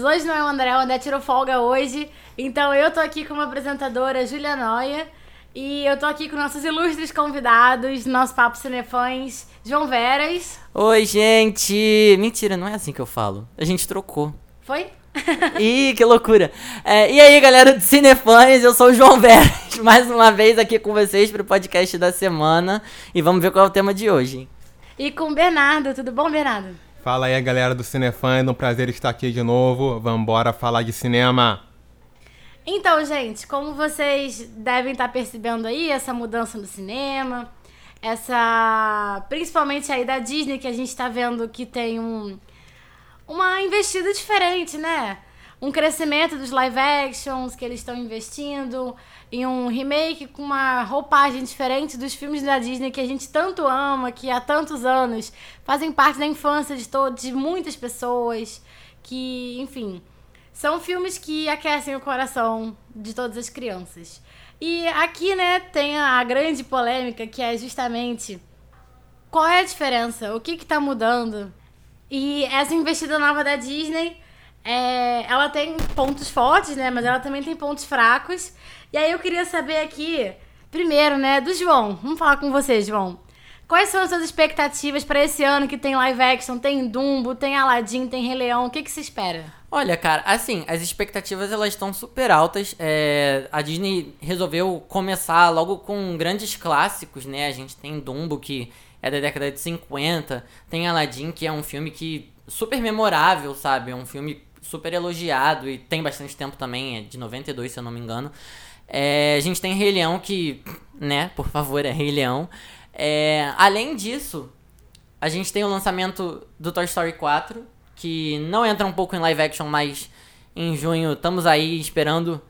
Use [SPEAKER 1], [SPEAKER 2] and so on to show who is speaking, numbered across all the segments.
[SPEAKER 1] Hoje não é o André, o André tirou folga hoje. Então eu tô aqui com uma apresentadora, Julia Noia. E eu tô aqui com nossos ilustres convidados, nosso Papo Cinefãs, João Veras.
[SPEAKER 2] Oi, gente! Mentira, não é assim que eu falo. A gente trocou.
[SPEAKER 1] Foi?
[SPEAKER 2] Ih, que loucura! É, e aí, galera do Cinefãs, eu sou o João Veras, mais uma vez aqui com vocês pro podcast da semana. E vamos ver qual é o tema de hoje.
[SPEAKER 1] E com o Bernardo, tudo bom, Bernardo?
[SPEAKER 3] Fala aí, galera do Cinefã, é um prazer estar aqui de novo. Vambora falar de cinema.
[SPEAKER 1] Então, gente, como vocês devem estar percebendo aí, essa mudança no cinema, essa. principalmente aí da Disney, que a gente está vendo que tem um. uma investida diferente, né? Um crescimento dos live actions que eles estão investindo em um remake com uma roupagem diferente dos filmes da Disney que a gente tanto ama, que há tantos anos fazem parte da infância de, todos, de muitas pessoas, que, enfim, são filmes que aquecem o coração de todas as crianças. E aqui, né, tem a grande polêmica que é justamente qual é a diferença, o que está mudando. E essa investida nova da Disney, é, ela tem pontos fortes, né, mas ela também tem pontos fracos. E aí eu queria saber aqui, primeiro, né, do João. Vamos falar com você, João. Quais são as suas expectativas para esse ano que tem live action, tem Dumbo, tem Aladdin, tem Rei Leão? O que, que espera?
[SPEAKER 2] Olha, cara, assim, as expectativas elas estão super altas. É, a Disney resolveu começar logo com grandes clássicos, né? A gente tem Dumbo, que é da década de 50, tem Aladdin, que é um filme que super memorável, sabe? É um filme super elogiado e tem bastante tempo também, é de 92, se eu não me engano. É, a gente tem Rei Leão, que, né, por favor, é Rei Leão. É, além disso, a gente tem o lançamento do Toy Story 4, que não entra um pouco em live action, mas em junho estamos aí esperando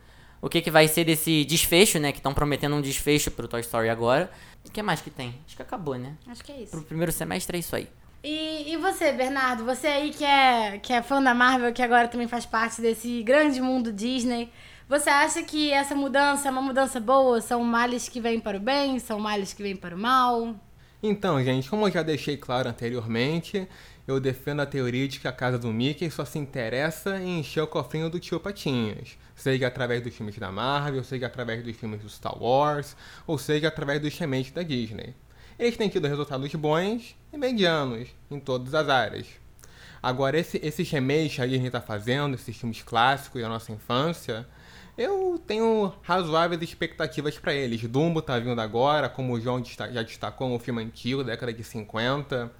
[SPEAKER 2] o que, que vai ser desse desfecho, né? Que estão prometendo um desfecho pro Toy Story agora. O que mais que tem? Acho que acabou, né?
[SPEAKER 1] Acho que é isso.
[SPEAKER 2] Pro primeiro semestre é isso aí.
[SPEAKER 1] E, e você, Bernardo? Você aí que é, que é fã da Marvel, que agora também faz parte desse grande mundo Disney. Você acha que essa mudança é uma mudança boa? São males que vêm para o bem? São males que vêm para o mal?
[SPEAKER 3] Então, gente, como eu já deixei claro anteriormente, eu defendo a teoria de que a casa do Mickey só se interessa em encher o cofrinho do tio Patinhas. Seja através dos filmes da Marvel, seja através dos filmes do Star Wars, ou seja através dos remakes da Disney. Eles têm tido resultados bons e medianos em todas as áreas. Agora, esse, esses remakes que a Disney está fazendo, esses filmes clássicos da nossa infância, eu tenho razoáveis expectativas para eles. Dumbo tá vindo agora, como o João já destacou, um filme antigo, década de 50.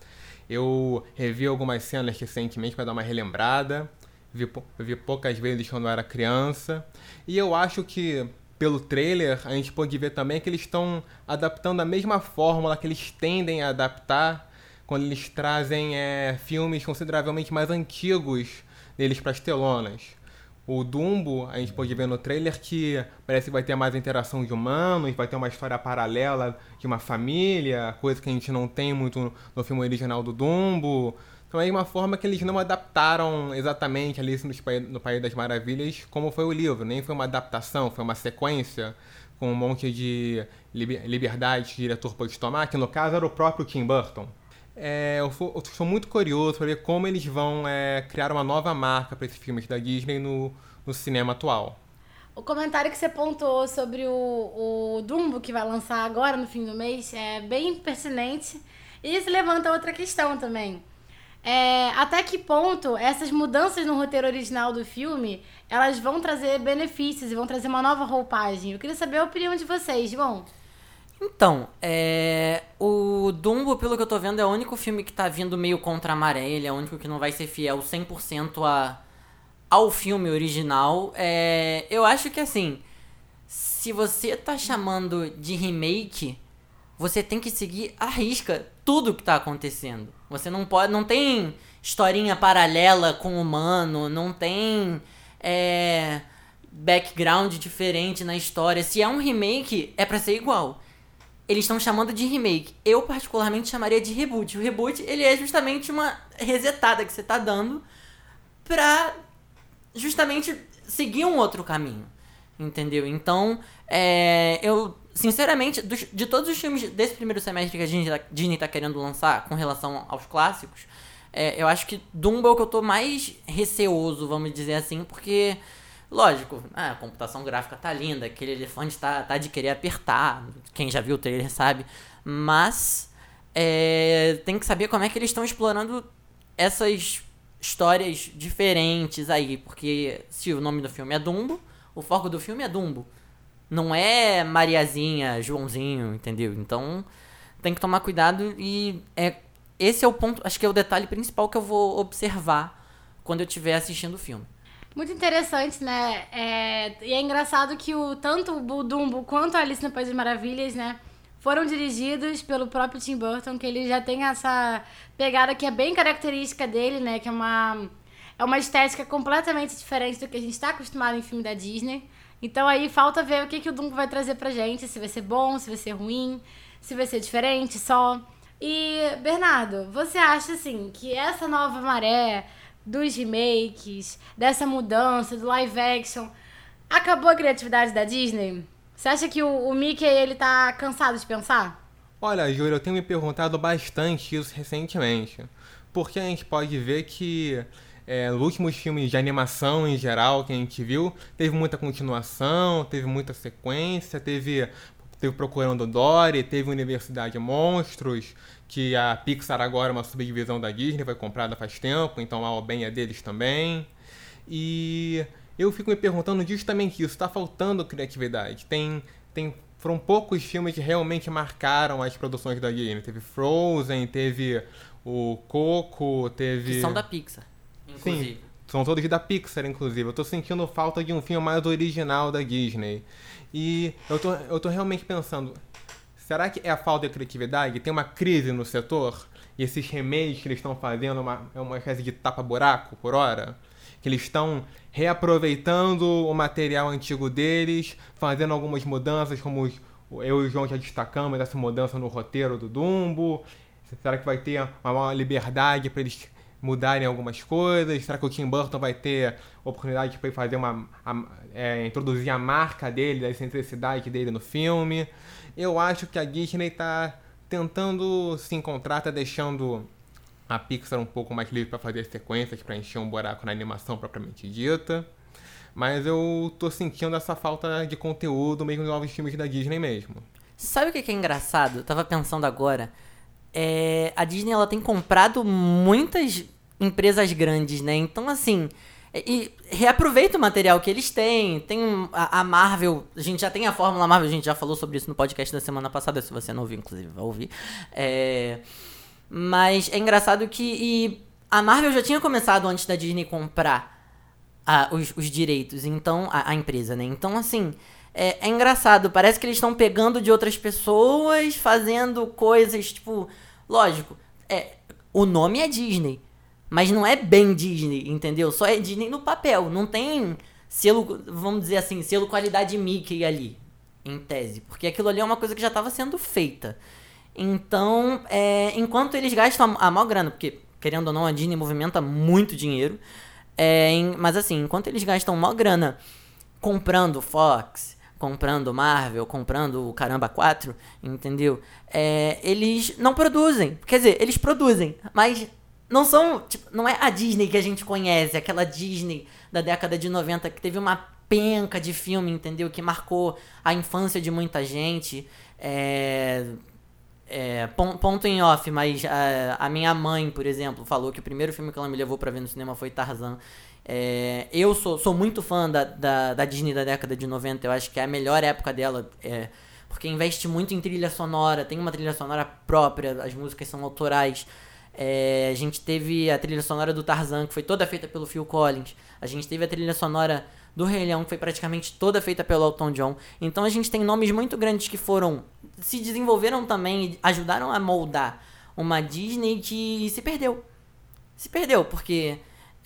[SPEAKER 3] Eu revi algumas cenas recentemente para dar uma relembrada. Vi, vi poucas vezes quando eu era criança. E eu acho que, pelo trailer, a gente pode ver também que eles estão adaptando a mesma fórmula que eles tendem a adaptar quando eles trazem é, filmes consideravelmente mais antigos deles para as telonas. O Dumbo, a gente pode ver no trailer que parece que vai ter mais interação de humanos, vai ter uma história paralela de uma família, coisa que a gente não tem muito no filme original do Dumbo. Então é uma forma que eles não adaptaram exatamente Alice no País das Maravilhas como foi o livro. Nem foi uma adaptação, foi uma sequência com um monte de liberdade que o diretor pôde tomar, que no caso era o próprio Tim Burton. É, eu, eu estou muito curioso para ver como eles vão é, criar uma nova marca para esses filmes da Disney no, no cinema atual.
[SPEAKER 1] O comentário que você pontuou sobre o, o Dumbo que vai lançar agora no fim do mês é bem pertinente. E isso levanta outra questão também. É, até que ponto essas mudanças no roteiro original do filme elas vão trazer benefícios e vão trazer uma nova roupagem? Eu queria saber a opinião de vocês, João.
[SPEAKER 2] Então, é... o Dumbo, pelo que eu tô vendo, é o único filme que tá vindo meio contra a maré. Ele é o único que não vai ser fiel 100% a... ao filme original. É... Eu acho que, assim, se você tá chamando de remake, você tem que seguir a risca tudo que tá acontecendo. Você não pode... Não tem historinha paralela com o humano, não tem... É... Background diferente na história. Se é um remake, é para ser igual eles estão chamando de remake. Eu, particularmente, chamaria de reboot. O reboot, ele é justamente uma resetada que você tá dando pra justamente seguir um outro caminho. Entendeu? Então, é, eu, sinceramente, dos, de todos os filmes desse primeiro semestre que a Disney tá, Disney tá querendo lançar com relação aos clássicos, É, eu acho que Dumbo é o que eu tô mais receoso, vamos dizer assim, porque, lógico, a computação gráfica tá linda, aquele elefante tá, tá de querer apertar, quem já viu o trailer sabe, mas é, tem que saber como é que eles estão explorando essas histórias diferentes aí, porque se o nome do filme é Dumbo, o foco do filme é Dumbo. Não é Mariazinha, Joãozinho, entendeu? Então tem que tomar cuidado e é esse é o ponto, acho que é o detalhe principal que eu vou observar quando eu estiver assistindo o filme.
[SPEAKER 1] Muito interessante, né? É, e é engraçado que o, tanto o Dumbo quanto a Alice no País das Maravilhas, né? Foram dirigidos pelo próprio Tim Burton, que ele já tem essa pegada que é bem característica dele, né? Que é uma, é uma estética completamente diferente do que a gente está acostumado em filme da Disney. Então aí falta ver o que, que o Dumbo vai trazer pra gente, se vai ser bom, se vai ser ruim, se vai ser diferente só. E, Bernardo, você acha assim que essa nova maré dos remakes, dessa mudança, do live action, acabou a criatividade da Disney? Você acha que o, o Mickey ele tá cansado de pensar?
[SPEAKER 3] Olha, Júlia, eu tenho me perguntado bastante isso recentemente. Porque a gente pode ver que é, os últimos filmes de animação em geral que a gente viu, teve muita continuação, teve muita sequência, teve teve Procurando Dory, teve Universidade Monstros, que a Pixar agora é uma subdivisão da Disney, foi comprada faz tempo, então a bem é deles também. E eu fico me perguntando justamente isso, está faltando criatividade. Tem, tem, foram poucos filmes que realmente marcaram as produções da Disney. Teve Frozen, teve o Coco, teve...
[SPEAKER 2] Que são da Pixar, inclusive. Sim,
[SPEAKER 3] são todos da Pixar, inclusive. Eu tô sentindo falta de um filme mais original da Disney. E eu tô, eu tô realmente pensando, será que é a falta de criatividade? Tem uma crise no setor? E esses remakes que eles estão fazendo uma, é uma espécie de tapa-buraco por hora? Que eles estão reaproveitando o material antigo deles, fazendo algumas mudanças, como eu e o João já destacamos, essa mudança no roteiro do Dumbo. Será que vai ter uma maior liberdade para eles mudarem algumas coisas? Será que o Tim Burton vai ter oportunidade para fazer uma. A, é, introduzir a marca dele, a excentricidade dele no filme? Eu acho que a Disney está tentando se encontrar, tá deixando a Pixar um pouco mais livre para fazer sequências, para encher um buraco na animação propriamente dita. Mas eu tô sentindo essa falta de conteúdo mesmo nos novos filmes da Disney mesmo.
[SPEAKER 2] Sabe o que é engraçado? Eu tava pensando agora é, a Disney ela tem comprado muitas empresas grandes, né? Então, assim, e reaproveita o material que eles têm. Tem a, a, Marvel, a gente já tem a Fórmula Marvel, a gente já falou sobre isso no podcast da semana passada, se você não ouviu, inclusive, vai ouvir. É, mas é engraçado que a Marvel já tinha começado antes da Disney comprar a, os, os, direitos, então, a, a empresa, né? Então, assim, é, é engraçado, parece que eles estão pegando de outras pessoas, fazendo coisas, tipo. Lógico, é, o nome é Disney. Mas não é bem Disney, entendeu? Só é Disney no papel. Não tem selo, vamos dizer assim, selo qualidade Mickey ali, em tese. Porque aquilo ali é uma coisa que já estava sendo feita. Então, é, enquanto eles gastam a, a maior grana, porque, querendo ou não, a Disney movimenta muito dinheiro. É, em, mas assim, enquanto eles gastam maior grana comprando Fox, comprando Marvel, comprando o Caramba 4, entendeu? É, eles não produzem. Quer dizer, eles produzem, mas não são. Tipo, não é a Disney que a gente conhece, aquela Disney da década de 90 que teve uma penca de filme, entendeu? Que marcou a infância de muita gente. É, é, ponto em off, mas a, a, minha mãe, por exemplo, falou que o primeiro filme que ela me levou para ver no cinema foi Tarzan. É, eu sou, sou muito fã da, da, da, Disney da década de 90, eu acho que é a melhor época dela, é, porque investe muito em trilha sonora, tem uma trilha sonora própria, as músicas são autorais. É, a gente teve a trilha sonora do Tarzan, que foi toda feita pelo Phil Collins. A gente teve a trilha sonora do Rei Leão, que foi praticamente toda feita pelo Elton John. Então a gente tem nomes muito grandes que foram. se desenvolveram também e ajudaram a moldar uma Disney que se perdeu. Se perdeu, porque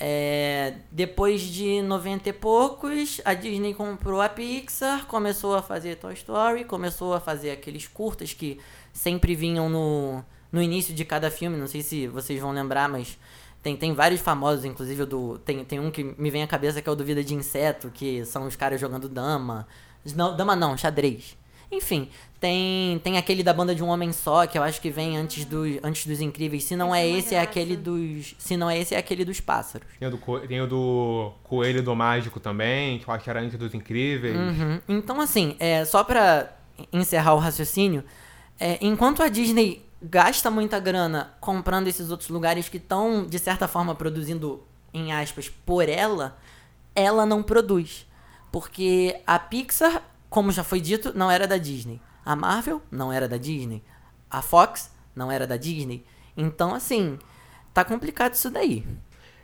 [SPEAKER 2] é, depois de 90 e poucos, a Disney comprou a Pixar, começou a fazer Toy Story, começou a fazer aqueles curtas que sempre vinham no, no início de cada filme. Não sei se vocês vão lembrar, mas tem, tem vários famosos, inclusive do. Tem, tem um que me vem à cabeça que é o do Vida de Inseto, que são os caras jogando dama. Não, dama não, xadrez. Enfim, tem, tem aquele da banda de um homem só, que eu acho que vem antes, do, antes dos incríveis. Se não
[SPEAKER 1] Esse
[SPEAKER 2] é
[SPEAKER 1] é
[SPEAKER 2] esse, é aquele dos. Se não é esse, é aquele dos pássaros.
[SPEAKER 3] Tem o, do, co- tem o do Coelho do Mágico também, que eu acho que era antes dos Incríveis.
[SPEAKER 2] Uhum. Então, assim, é, só pra encerrar o raciocínio, é, enquanto a Disney gasta muita grana comprando esses outros lugares que estão, de certa forma, produzindo, em aspas, por ela, ela não produz. Porque a Pixar, como já foi dito, não era da Disney. A Marvel não era da Disney. A Fox não era da Disney. Então, assim, tá complicado isso daí.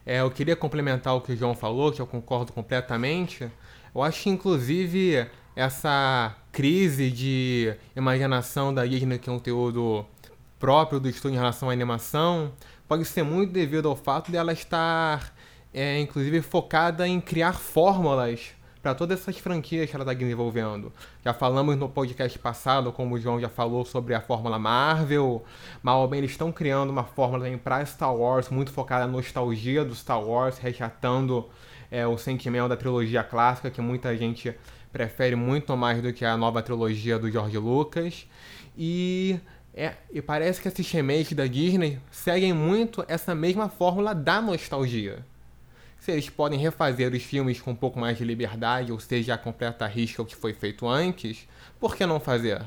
[SPEAKER 3] É, eu queria complementar o que o João falou, que eu concordo completamente. Eu acho que, inclusive, essa crise de imaginação da Disney, que é um conteúdo próprio do estúdio em relação à animação, pode ser muito devido ao fato dela estar, é, inclusive, focada em criar fórmulas para todas essas franquias que ela está desenvolvendo. Já falamos no podcast passado, como o João já falou, sobre a fórmula Marvel. Mal bem, eles estão criando uma fórmula para Star Wars, muito focada na nostalgia do Star Wars, resgatando é, o sentimento da trilogia clássica, que muita gente prefere muito mais do que a nova trilogia do George Lucas. E, é, e parece que esses remakes da Disney seguem muito essa mesma fórmula da nostalgia. Se eles podem refazer os filmes com um pouco mais de liberdade, ou seja, a completa risca o que foi feito antes, por que não fazer?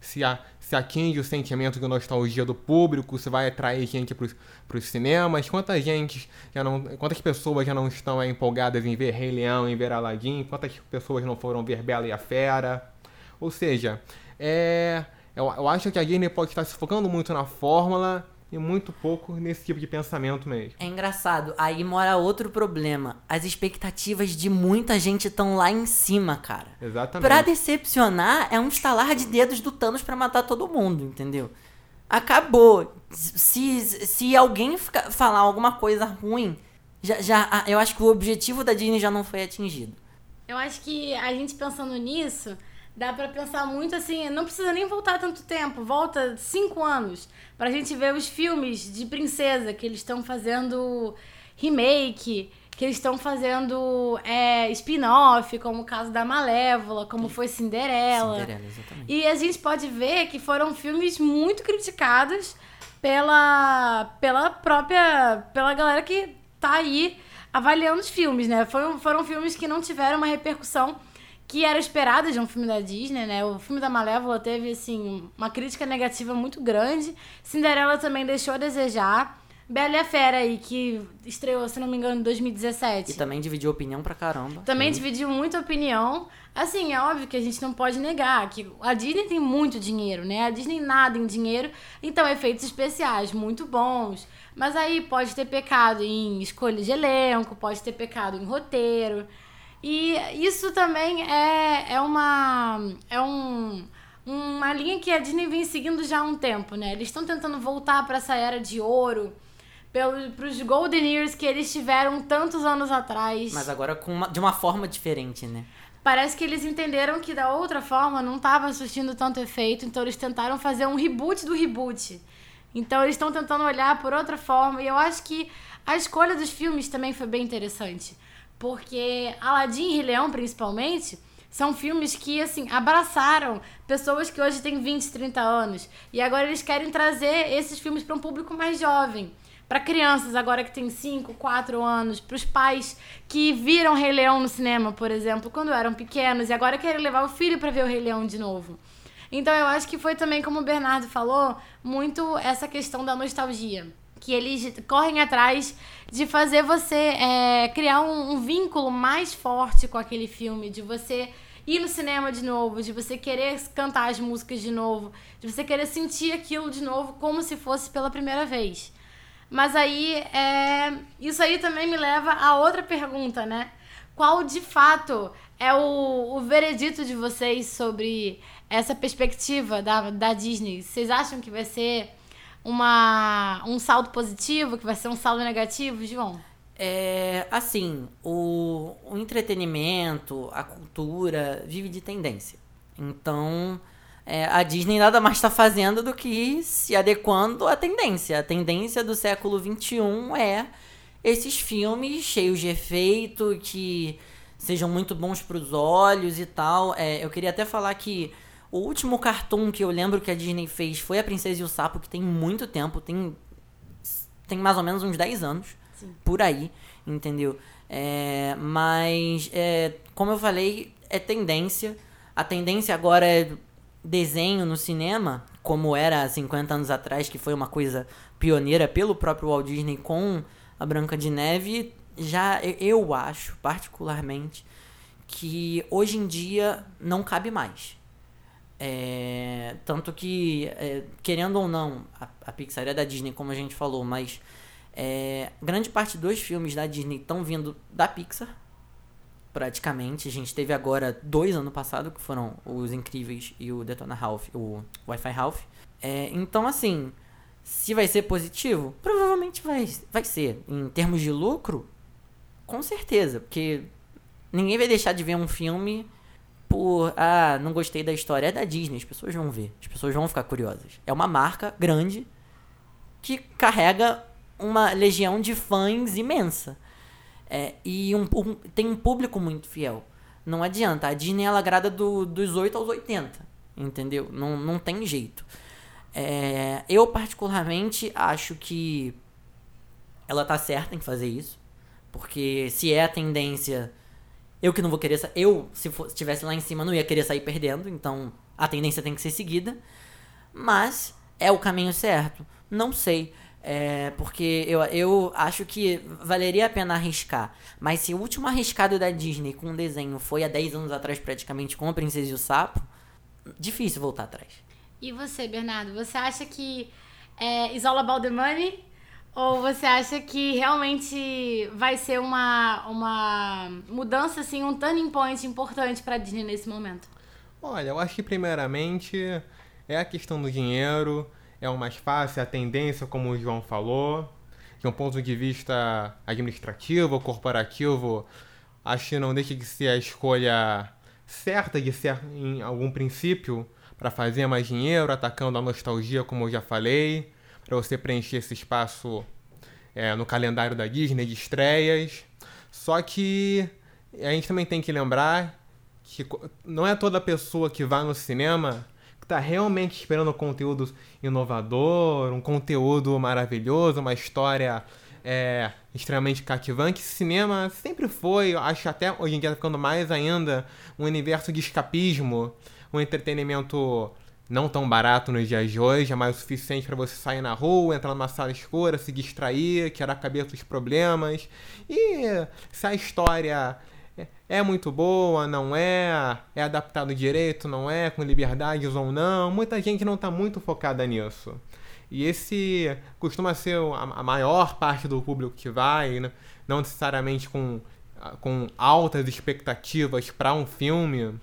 [SPEAKER 3] Se, a, se atinge o sentimento de nostalgia do público, se vai atrair gente para os cinemas, quanta gente já não, quantas pessoas já não estão é, empolgadas em ver Rei Leão, em ver Aladdin, quantas pessoas não foram ver Bela e a Fera? Ou seja, é, eu, eu acho que a Disney pode estar se focando muito na fórmula e muito pouco nesse tipo de pensamento mesmo.
[SPEAKER 2] É engraçado, aí mora outro problema. As expectativas de muita gente estão lá em cima, cara.
[SPEAKER 3] Exatamente.
[SPEAKER 2] Pra decepcionar, é um estalar de dedos do Thanos pra matar todo mundo, entendeu? Acabou. Se, se alguém fica- falar alguma coisa ruim, já, já, eu acho que o objetivo da Disney já não foi atingido.
[SPEAKER 1] Eu acho que a gente pensando nisso, dá pra pensar muito assim, não precisa nem voltar tanto tempo, volta cinco anos pra gente ver os filmes de princesa que eles estão fazendo remake, que eles estão fazendo é, spin-off, como o caso da Malévola, como foi Cinderela.
[SPEAKER 2] Cinderela, exatamente.
[SPEAKER 1] E a gente pode ver que foram filmes muito criticados pela, pela própria. pela galera que tá aí avaliando os filmes, né? Foram, foram filmes que não tiveram uma repercussão que era esperada de um filme da Disney, né? O filme da Malévola teve, assim, uma crítica negativa muito grande. Cinderela também deixou a desejar. Bela e a Fera aí, que estreou, se não me engano, em 2017.
[SPEAKER 2] E também dividiu opinião pra caramba.
[SPEAKER 1] Também dividiu muita opinião. Assim, é óbvio que a gente não pode negar que a Disney tem muito dinheiro, né? A Disney nada em dinheiro, então efeitos especiais muito bons. Mas aí pode ter pecado em escolha de elenco, pode ter pecado em roteiro. E isso também é, é uma. É um, uma linha que a Disney vem seguindo já há um tempo, né? Eles estão tentando voltar para essa era de ouro, para os Golden Years que eles tiveram tantos anos atrás.
[SPEAKER 2] Mas agora com uma- de uma forma diferente, né?
[SPEAKER 1] Parece que eles entenderam que da outra forma não estava surtindo tanto efeito, então eles tentaram fazer um reboot do reboot. Então eles estão tentando olhar por outra forma, e eu acho que a escolha dos filmes também foi bem interessante. Porque Aladdin e Rei Leão, principalmente, são filmes que, assim, abraçaram pessoas que hoje têm 20, 30 anos. E agora eles querem trazer esses filmes para um público mais jovem. Para crianças agora que têm 5, 4 anos, para os pais que viram Rei Leão no cinema, por exemplo, quando eram pequenos e agora querem levar o filho para ver o Rei Leão de novo. Então eu acho que foi também, como o Bernardo falou, muito essa questão da nostalgia. Que eles correm atrás de fazer você é, criar um, um vínculo mais forte com aquele filme, de você ir no cinema de novo, de você querer cantar as músicas de novo, de você querer sentir aquilo de novo como se fosse pela primeira vez. Mas aí, é, isso aí também me leva a outra pergunta, né? Qual de fato é o, o veredito de vocês sobre essa perspectiva da, da Disney? Vocês acham que vai ser uma, um saldo positivo, que vai ser um saldo negativo, João?
[SPEAKER 2] É, assim, o, o entretenimento, a cultura vive de tendência. Então, é, a Disney nada mais está fazendo do que se adequando à tendência. A tendência do século XXI é esses filmes cheios de efeito, que sejam muito bons para os olhos e tal. É, eu queria até falar que O último cartoon que eu lembro que a Disney fez foi A Princesa e o Sapo, que tem muito tempo, tem, tem mais ou menos uns 10 anos,
[SPEAKER 1] Sim.
[SPEAKER 2] por aí, entendeu? É, mas, é, como eu falei, é tendência. A tendência agora é desenho no cinema, como era há 50 anos atrás, que foi uma coisa pioneira pelo próprio Walt Disney com a Branca de Neve. Já eu acho, particularmente, que hoje em dia não cabe mais. É, tanto que, é, querendo ou não, a, a Pixar é da Disney, como a gente falou, mas é, grande parte dos filmes da Disney estão vindo da Pixar, praticamente. A gente teve agora dois ano passado, que foram Os Incríveis e o Detona Ralph, o Wi-Fi Ralph. É, então, assim, se vai ser positivo, provavelmente vai, vai ser. Em termos de lucro, com certeza, porque ninguém vai deixar de ver um filme por, ah, não gostei da história. É da Disney, as pessoas vão ver, as pessoas vão ficar curiosas. É uma marca grande que carrega uma legião de fãs imensa. É, e um, um, tem um público muito fiel. Não adianta. A Disney ela agrada do, dos 8 aos 80. Entendeu? Não, não tem jeito. É, eu, particularmente, acho que ela tá certa em fazer isso. Porque se é a tendência. Eu que não vou querer. Eu, se estivesse lá em cima, não ia querer sair perdendo. Então a tendência tem que ser seguida. Mas é o caminho certo? Não sei. É, porque eu, eu acho que valeria a pena arriscar. Mas se o último arriscado da Disney com um desenho foi há 10 anos atrás, praticamente, com a Princesa e o Sapo, difícil voltar atrás.
[SPEAKER 1] E você, Bernardo? Você acha que é is all about the money? Ou você acha que realmente vai ser uma, uma mudança, assim, um turning point importante para Disney nesse momento?
[SPEAKER 3] Olha, eu acho que primeiramente é a questão do dinheiro é o mais fácil, é a tendência, como o João falou. De um ponto de vista administrativo, corporativo, acho que não deixa de ser a escolha certa de ser em algum princípio para fazer mais dinheiro, atacando a nostalgia, como eu já falei, para você preencher esse espaço é, no calendário da Disney de estreias. Só que a gente também tem que lembrar que não é toda pessoa que vai no cinema que está realmente esperando um conteúdo inovador, um conteúdo maravilhoso, uma história é, extremamente cativante. Cinema sempre foi, acho até hoje em dia está ficando mais ainda, um universo de escapismo, um entretenimento não tão barato nos dias de hoje, é mais o suficiente para você sair na rua, entrar numa sala escura, se distrair, tirar a cabeça dos problemas. E se a história é muito boa, não é, é adaptado direito, não é, com liberdades ou não. Muita gente não está muito focada nisso. E esse costuma ser a maior parte do público que vai, né? não necessariamente com, com altas expectativas para um filme,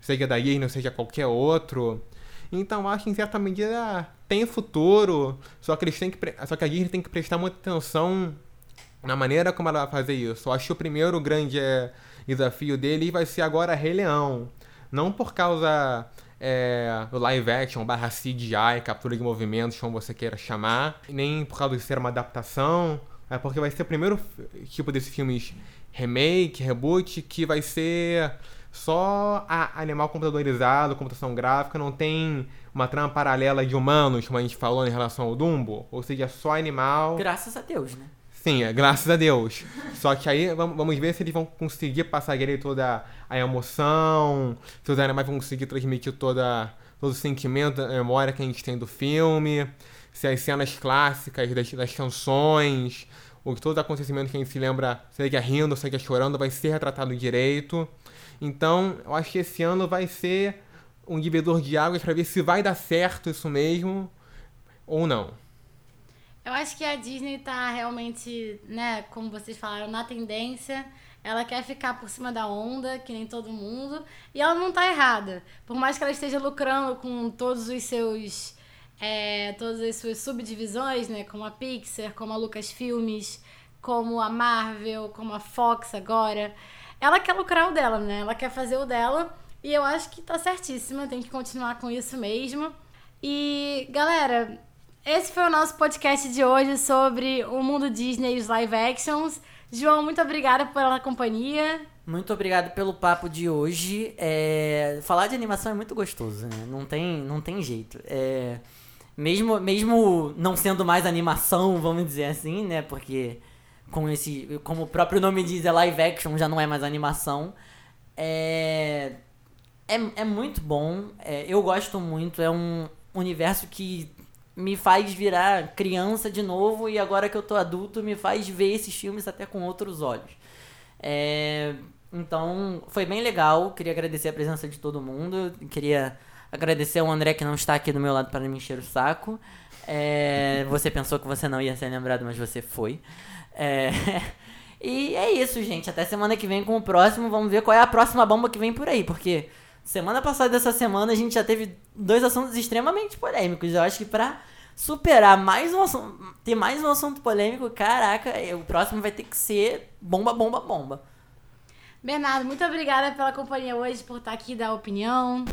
[SPEAKER 3] seja da Disney, seja qualquer outro. Então acho que em certa medida tem futuro, só que eles têm que só que a Disney tem que prestar muita atenção na maneira como ela vai fazer isso. Eu acho que o primeiro grande é, desafio dele vai ser agora Rei Leão. Não por causa é, do live action barra CGI, captura de movimentos, como você queira chamar, nem por causa de ser uma adaptação, é porque vai ser o primeiro tipo desses filmes remake, reboot, que vai ser só animal computadorizado, computação gráfica, não tem uma trama paralela de humanos, como a gente falou em relação ao Dumbo, ou seja, só animal.
[SPEAKER 2] Graças a Deus, né?
[SPEAKER 3] Sim, é, graças a Deus. Só que aí vamos ver se eles vão conseguir passar direito toda a emoção, se os animais vão conseguir transmitir toda, todo o sentimento, a memória que a gente tem do filme, se as cenas clássicas das, das canções, ou todo acontecimento que a gente se lembra, seja rindo, seja chorando, vai ser retratado direito. Então, eu acho que esse ano vai ser um divisor de águas para ver se vai dar certo isso mesmo ou não.
[SPEAKER 1] Eu acho que a Disney tá realmente, né, como vocês falaram, na tendência. Ela quer ficar por cima da onda, que nem todo mundo. E ela não tá errada. Por mais que ela esteja lucrando com todos os seus. É, todas as suas subdivisões, né? Como a Pixar, como a Lucasfilmes, como a Marvel, como a Fox agora. Ela quer lucrar o dela, né? Ela quer fazer o dela. E eu acho que tá certíssima, tem que continuar com isso mesmo. E, galera, esse foi o nosso podcast de hoje sobre o mundo Disney e os live actions. João, muito obrigada pela companhia.
[SPEAKER 2] Muito obrigado pelo papo de hoje. É, falar de animação é muito gostoso, né? Não tem, não tem jeito. É, mesmo, mesmo não sendo mais animação, vamos dizer assim, né? Porque com esse, como o próprio nome diz, é live action, já não é mais animação. É, é, é muito bom. É, eu gosto muito. É um universo que me faz virar criança de novo e agora que eu tô adulto me faz ver esses filmes até com outros olhos. É, então, foi bem legal. Queria agradecer a presença de todo mundo. Queria agradecer ao André que não está aqui do meu lado para me encher o saco. É, você pensou que você não ia ser lembrado, mas você foi. É, e é isso, gente. Até semana que vem com o próximo. Vamos ver qual é a próxima bomba que vem por aí. Porque semana passada dessa semana a gente já teve dois assuntos extremamente polêmicos. Eu acho que pra superar mais um assunto, ter mais um assunto polêmico, caraca, o próximo vai ter que ser bomba, bomba, bomba.
[SPEAKER 1] Bernardo, muito obrigada pela companhia hoje, por estar aqui dar opinião.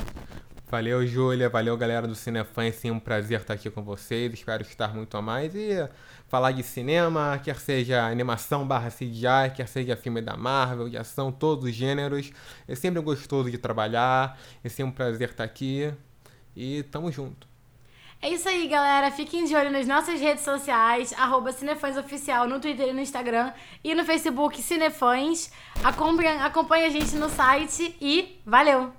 [SPEAKER 3] Valeu, Júlia. Valeu, galera do Cinefã. Sim, um prazer estar aqui com vocês. Espero estar muito a mais e falar de cinema, quer seja animação barra CGI, quer seja filme da Marvel, de ação, todos os gêneros. É sempre gostoso de trabalhar. É sempre um prazer estar aqui. E tamo junto.
[SPEAKER 1] É isso aí, galera. Fiquem de olho nas nossas redes sociais, arroba no Twitter e no Instagram e no Facebook Cinefãs. Acompanhe a gente no site e valeu!